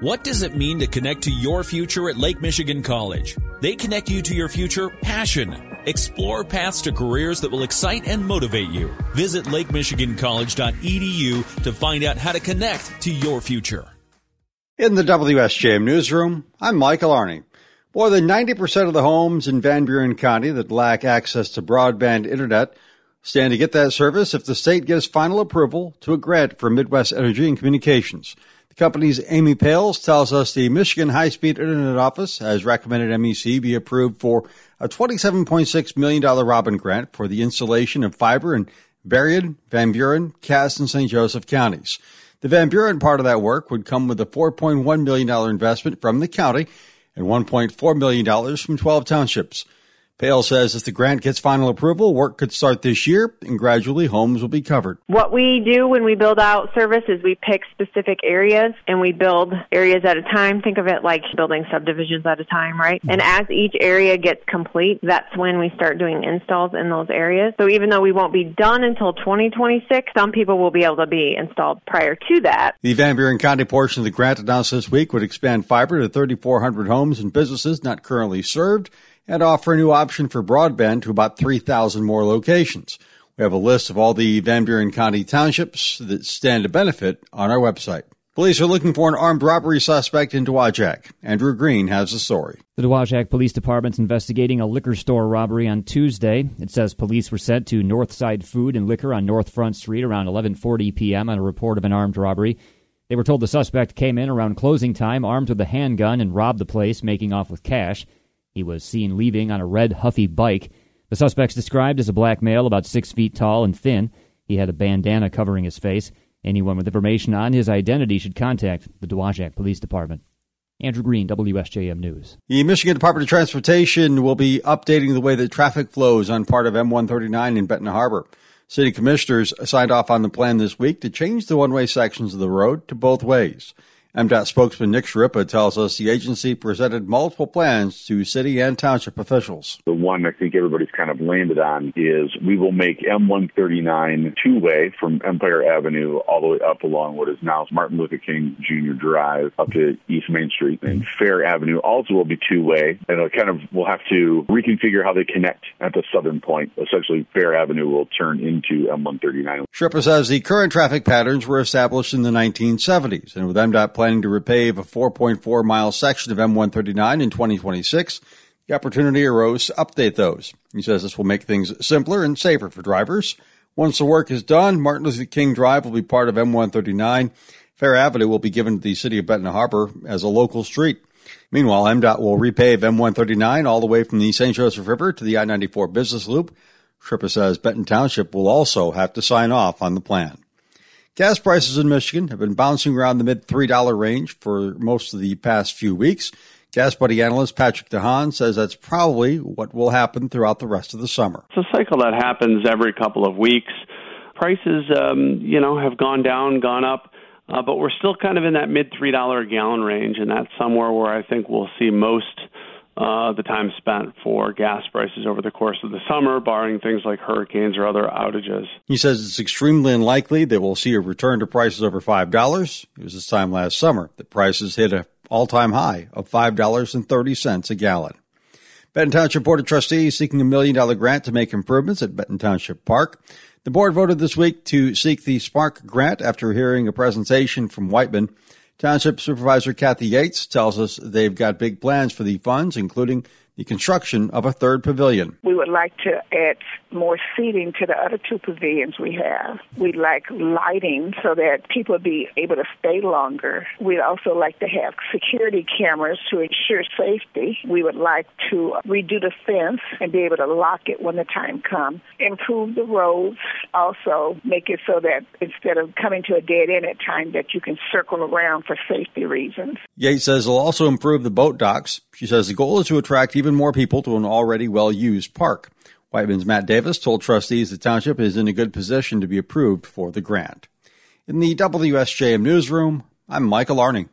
What does it mean to connect to your future at Lake Michigan College? They connect you to your future passion. Explore paths to careers that will excite and motivate you. Visit lakemichigancollege.edu to find out how to connect to your future. In the WSJM newsroom, I'm Michael Arney. More than 90% of the homes in Van Buren County that lack access to broadband internet stand to get that service if the state gives final approval to a grant for Midwest Energy and Communications. Company's Amy Pales tells us the Michigan High Speed Internet Office has recommended MEC be approved for a $27.6 million Robin grant for the installation of fiber in Berrien, Van Buren, Cass, and St. Joseph counties. The Van Buren part of that work would come with a $4.1 million investment from the county and $1.4 million from 12 townships. Pale says if the grant gets final approval, work could start this year and gradually homes will be covered. What we do when we build out service is we pick specific areas and we build areas at a time. Think of it like building subdivisions at a time, right? And mm-hmm. as each area gets complete, that's when we start doing installs in those areas. So even though we won't be done until 2026, some people will be able to be installed prior to that. The Van Buren County portion of the grant announced this week would expand fiber to 3,400 homes and businesses not currently served and offer a new option for broadband to about 3,000 more locations. We have a list of all the Van Buren County townships that stand to benefit on our website. Police are looking for an armed robbery suspect in Dowagiac. Andrew Green has the story. The Dowagiac Police Department's investigating a liquor store robbery on Tuesday. It says police were sent to Northside Food and Liquor on North Front Street around 11:40 p.m. on a report of an armed robbery. They were told the suspect came in around closing time armed with a handgun and robbed the place, making off with cash. He was seen leaving on a red Huffy bike. The suspect's described as a black male, about six feet tall and thin. He had a bandana covering his face. Anyone with information on his identity should contact the Dowagiac Police Department. Andrew Green, WSJM News. The Michigan Department of Transportation will be updating the way that traffic flows on part of M139 in Benton Harbor. City commissioners signed off on the plan this week to change the one way sections of the road to both ways. MDOT spokesman Nick Schirripa tells us the agency presented multiple plans to city and township officials. The one I think everybody's kind of landed on is we will make M139 two way from Empire Avenue all the way up along what is now Martin Luther King Jr. Drive up to East Main Street. And Fair Avenue also will be two way. And it kind of will have to reconfigure how they connect at the southern point. Essentially, Fair Avenue will turn into M139. Schirripa says the current traffic patterns were established in the 1970s, and with MDOT planning to repave a 4.4 mile section of M139 in 2026, the opportunity arose to update those. He says this will make things simpler and safer for drivers. Once the work is done, Martin Luther King Drive will be part of M139. Fair Avenue will be given to the city of Benton Harbor as a local street. Meanwhile, MDOT will repave M139 all the way from the St. Joseph River to the I-94 business loop. Schirripa says Benton Township will also have to sign off on the plan. Gas prices in Michigan have been bouncing around the mid $3 range for most of the past few weeks. GasBuddy analyst Patrick DeHaan says that's probably what will happen throughout the rest of the summer. It's a cycle that happens every couple of weeks. Prices, um, you know, have gone down, gone up, uh, but we're still kind of in that mid $3 a gallon range, and that's somewhere where I think we'll see most uh, the time spent for gas prices over the course of the summer, barring things like hurricanes or other outages. He says it's extremely unlikely that we'll see a return to prices over $5. It was this time last summer that prices hit an all time high of $5.30 a gallon. Benton Township Board of Trustees seeking a million dollar grant to make improvements at Benton Township Park. The board voted this week to seek the Spark grant after hearing a presentation from Wightman. Township Supervisor Kathy Yates tells us they've got big plans for the funds, including the construction of a third pavilion. We would like to add more seating to the other two pavilions we have. We'd like lighting so that people would be able to stay longer. We'd also like to have security cameras to ensure safety. We would like to redo the fence and be able to lock it when the time comes. Improve the roads, also make it so that instead of coming to a dead end at time that you can circle around for safety reasons. Yates says they'll also improve the boat docks. She says the goal is to attract even more people to an already well used park. Wightman's Matt Davis told trustees the township is in a good position to be approved for the grant. In the WSJM newsroom, I'm Michael Arning.